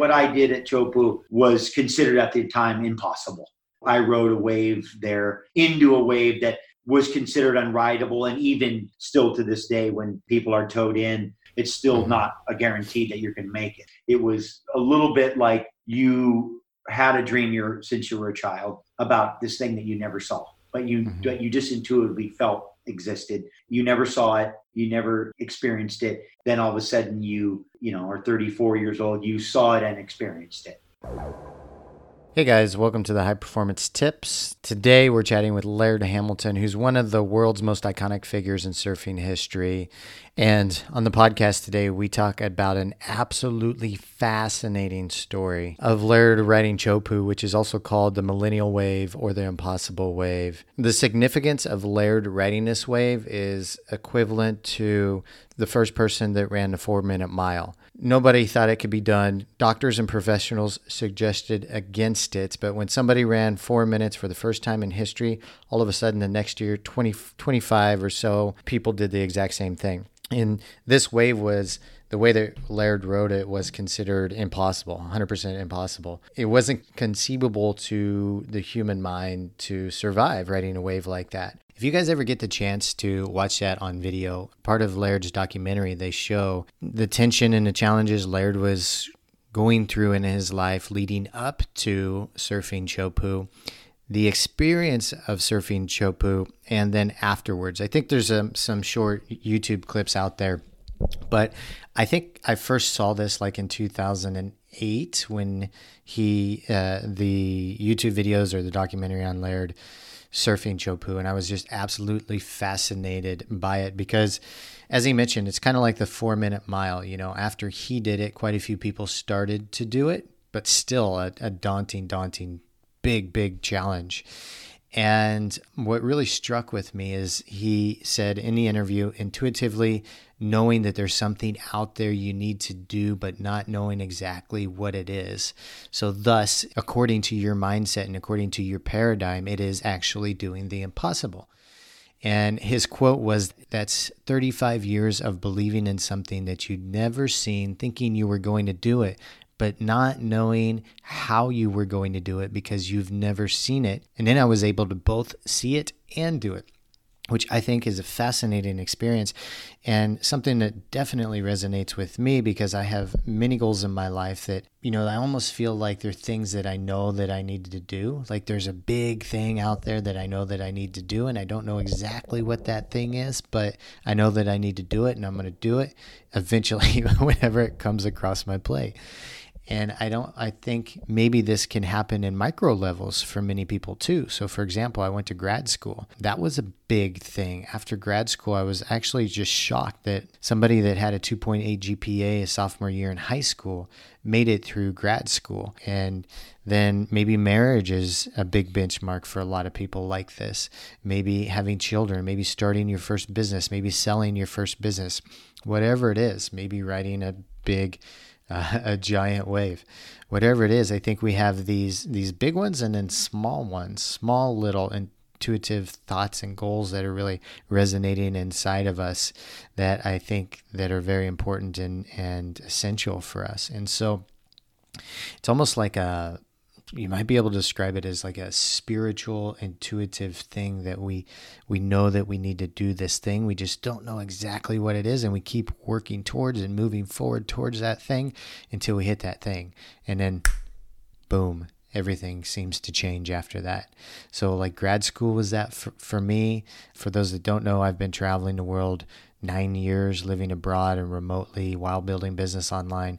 what I did at Teahupo'o was considered at the time impossible. I rode a wave there into a wave that was considered unrideable. And even still to this day, when people are towed in, it's still Mm-hmm. not a guarantee that you can make it. It was a little bit like you had a dream you're, since you were a child about this thing that you never saw, but you Mhm. you just intuitively felt existed. You never saw it, you never experienced it. Then all of a sudden you, you know, are 34 years old, you saw it and experienced it. Hey guys, welcome to the High Performance Tips. Today we're chatting with Laird Hamilton, who's one of the world's most iconic figures in surfing history. And on the podcast today, we talk about an absolutely fascinating story of Laird riding Teahupo'o, which is also called the Millennial Wave or the Impossible Wave. The significance of Laird riding this wave is equivalent to the first person that ran the four minute mile. Nobody thought it could be done. Doctors and professionals suggested against it. But when somebody ran four minutes for the first time in history, all of a sudden the next year, 20, 25 or so people did the exact same thing. And this wave was the way that Laird wrote it was considered impossible, 100% impossible. It wasn't conceivable to the human mind to survive riding a wave like that. If you guys ever get the chance to watch that on video, part of Laird's documentary, they show the tension and the challenges Laird was going through in his life leading up to surfing Teahupo'o, the experience of surfing Teahupo'o, and then afterwards. I think there's um, some short YouTube clips out there, but I think I first saw this like in 2008 when he, uh, the YouTube videos or the documentary on Laird surfing Teahupo'o, and I was just absolutely fascinated by it because, as he mentioned, it's kind of like the four minute mile. You know, after he did it, quite a few people started to do it, but still a, a daunting, daunting, big, big challenge. And what really struck with me is he said in the interview, intuitively knowing that there's something out there you need to do, but not knowing exactly what it is. So, thus, according to your mindset and according to your paradigm, it is actually doing the impossible. And his quote was That's 35 years of believing in something that you'd never seen, thinking you were going to do it, but not knowing how you were going to do it because you've never seen it. And then I was able to both see it and do it which I think is a fascinating experience and something that definitely resonates with me because I have many goals in my life that, you know, I almost feel like they're things that I know that I need to do. Like there's a big thing out there that I know that I need to do, and I don't know exactly what that thing is, but I know that I need to do it and I'm going to do it eventually whenever it comes across my plate. And I don't, I think maybe this can happen in micro levels for many people too. So, for example, I went to grad school. That was a big thing. After grad school, I was actually just shocked that somebody that had a 2.8 GPA a sophomore year in high school made it through grad school. And then maybe marriage is a big benchmark for a lot of people like this. Maybe having children, maybe starting your first business, maybe selling your first business, whatever it is, maybe writing a big a giant wave. Whatever it is i think we have these these big ones and then small ones small little intuitive thoughts and goals that are really resonating inside of us that i think that are very important and and essential for us. And so it's almost like a you might be able to describe it as like a spiritual intuitive thing that we we know that we need to do this thing. We just don't know exactly what it is and we keep working towards and moving forward towards that thing until we hit that thing. And then boom everything seems to change after that. So like grad school was that for, for me. For those that don't know i've been traveling the world nine years living abroad and remotely while building business online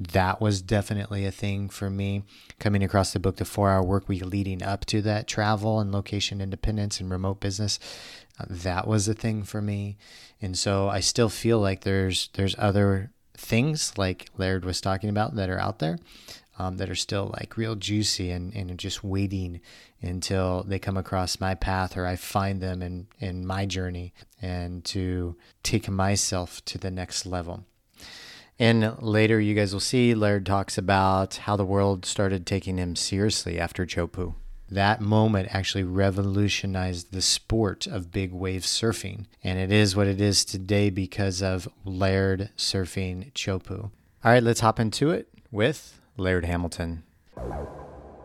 that was definitely a thing for me. Coming across the book, The Four Hour Work Week, leading up to that travel and location independence and remote business, uh, that was a thing for me. And so I still feel like there's there's other things like Laird was talking about that are out there um, that are still like real juicy and, and just waiting until they come across my path or I find them in, in my journey and to take myself to the next level. And later, you guys will see Laird talks about how the world started taking him seriously after Teahupo'o. That moment actually revolutionized the sport of big wave surfing. And it is what it is today because of Laird surfing Teahupo'o. All right, let's hop into it. with Laird Hamilton.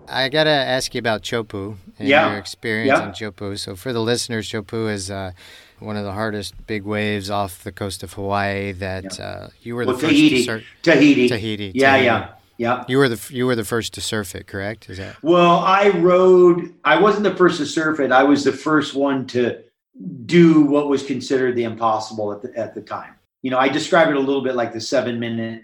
I gotta ask you about Teahupo'o and Yeah. your experience Yeah. in Teahupo'o. So, for the listeners, Teahupo'o is uh, one of the hardest big waves off the coast of Hawaii. That uh, you were the Well, first Tahiti. to surf. Tahiti. Tahiti, Yeah, Tahiti. yeah, yeah. You were the you were the first to surf it, correct? Is that Well, I rode. I wasn't the first to surf it. I was the first one to do what was considered the impossible at the at the time. You know, I describe it a little bit like the seven minute.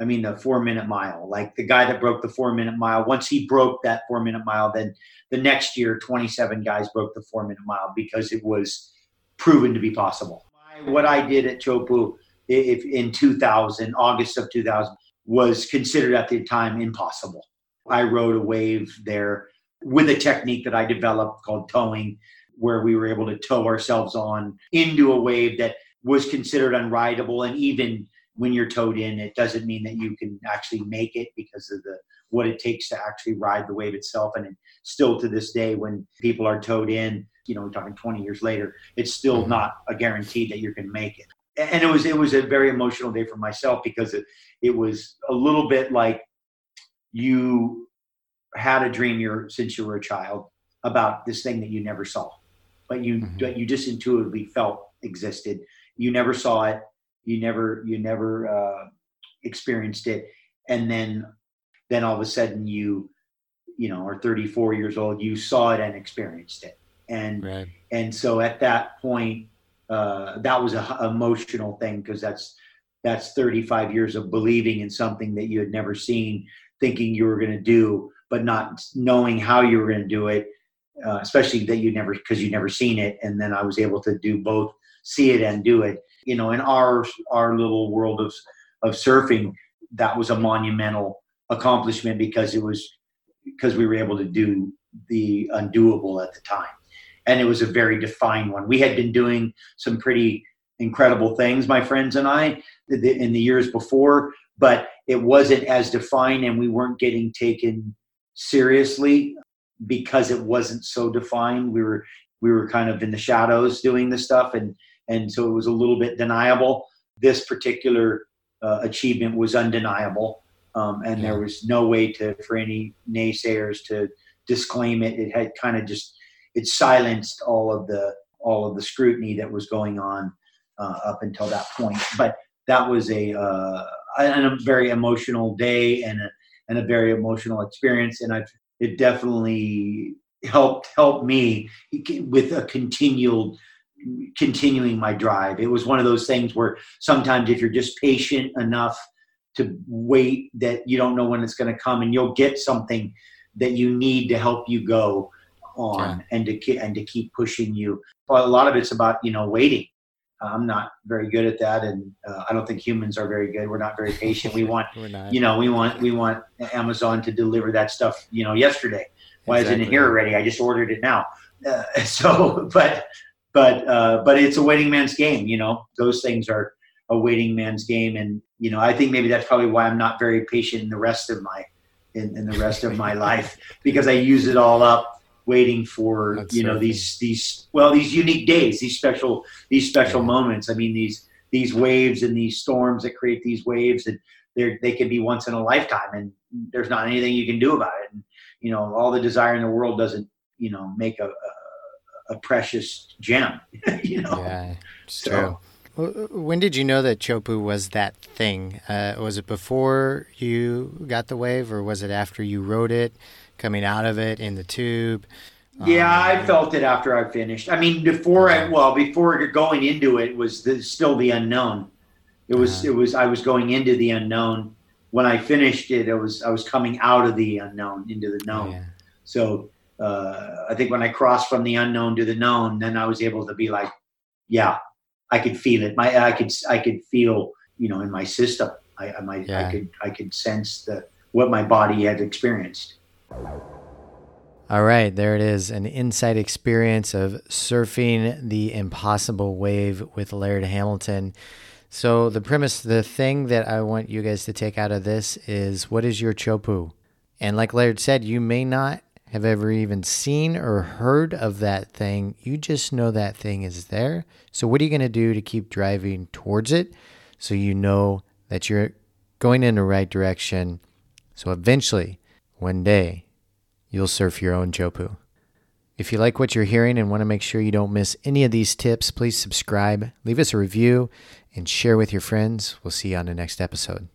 I mean, the four minute mile. Like the guy that broke the four minute mile. Once he broke that four minute mile, then the next year, twenty seven guys broke the four minute mile because it was proven to be possible. What I did at Teahupo'o if in 2000, August of 2000, was considered at the time impossible. I rode a wave there with a technique that I developed called towing, where we were able to tow ourselves on into a wave that was considered unrideable. And even when you're towed in, it doesn't mean that you can actually make it because of the what it takes to actually ride the wave itself. And it, still to this day, when people are towed in, you know, we're talking 20 years later, it's still Mhm. not a guarantee that you can make it. And it was it was a very emotional day for myself because it it was a little bit like you had a dream you're, since you were a child about this thing that you never saw, but you Mhm. you just intuitively felt existed. You never saw it. You never you never uh, experienced it, and then then all of a sudden you you know are 34 years old. You saw it and experienced it, and right? and so at that point uh, that was a h- emotional thing because that's that's 35 years of believing in something that you had never seen thinking you were going to do but not knowing how you were going to do it uh, especially that you never because you never seen it and then i was able to do both see it and do it you know in our our little world of of surfing that was a monumental accomplishment because it was because we were able to do the undoable at the time and it was a very defined one. We had been doing some pretty incredible things, my friends and I, in the years before, but it wasn't as defined, and we weren't getting taken seriously because it wasn't so defined. We were we were kind of in the shadows doing the stuff, and and so it was a little bit deniable. This particular uh, achievement was undeniable, um, and there was no way to for any naysayers to disclaim it. It had kind of just it silenced all of the all of the scrutiny that was going on uh, up until that point. But that was a uh, and a very emotional day and a and a very emotional experience, and I've it definitely helped helped me with a continual continuing my drive. It was one of those things where sometimes if you're just patient enough to wait that you don't know when it's going to come and you'll get something that you need to help you go on and to and to keep pushing you. But a lot of it's about you know waiting. I'm not very good at that, and uh, I don't think humans are very good. We're not very patient. We want you know we want we want Amazon to deliver that stuff you know yesterday. Why isn't it here already? I just ordered it now. Uh, so, but but uh, but it's a waiting man's game. You know those things are a waiting man's game, and you know I think maybe that's probably why I'm not very patient in the rest of my in, in the rest of my life because I use it all up waiting for That's you know these these well these unique days these special these special Yeah. moments i mean these these waves and these storms that create these waves and they they can be once in a lifetime and there's not anything you can do about it and you know all the desire in the world doesn't you know make a a, a precious gem you know Yeah, So- true. When did you know that Teahupo'o was that thing? Uh, was it before you got the wave, or was it after you wrote it, coming out of it in the tube? Yeah, I Um, felt it after I finished. I mean, before I well, before going into it was the, still the unknown. It was Uh-huh. it was I was going into the unknown. When I finished it, it was I was coming out of the unknown into the known. Yeah. So uh, I think when I crossed from the unknown to the known, then I was able to be like, yeah, I could feel it. My I could I could feel you know in my system. I I, my, Yeah. I could I could sense that what my body had experienced. All right, there it is an inside experience of surfing the impossible wave with Laird Hamilton. So, the premise, the thing that I want you guys to take out of this is what is your Teahupo'o? And like Laird said, you may not have ever even seen or heard of that thing. You just know that thing is there. So, what are you going to do to keep driving towards it so you know that you're going in the right direction So eventually, one day, you'll surf your own Teahupo'o. If you like what you're hearing and want to make sure you don't miss any of these tips, please subscribe, leave us a review, and share with your friends. We'll see you on the next episode.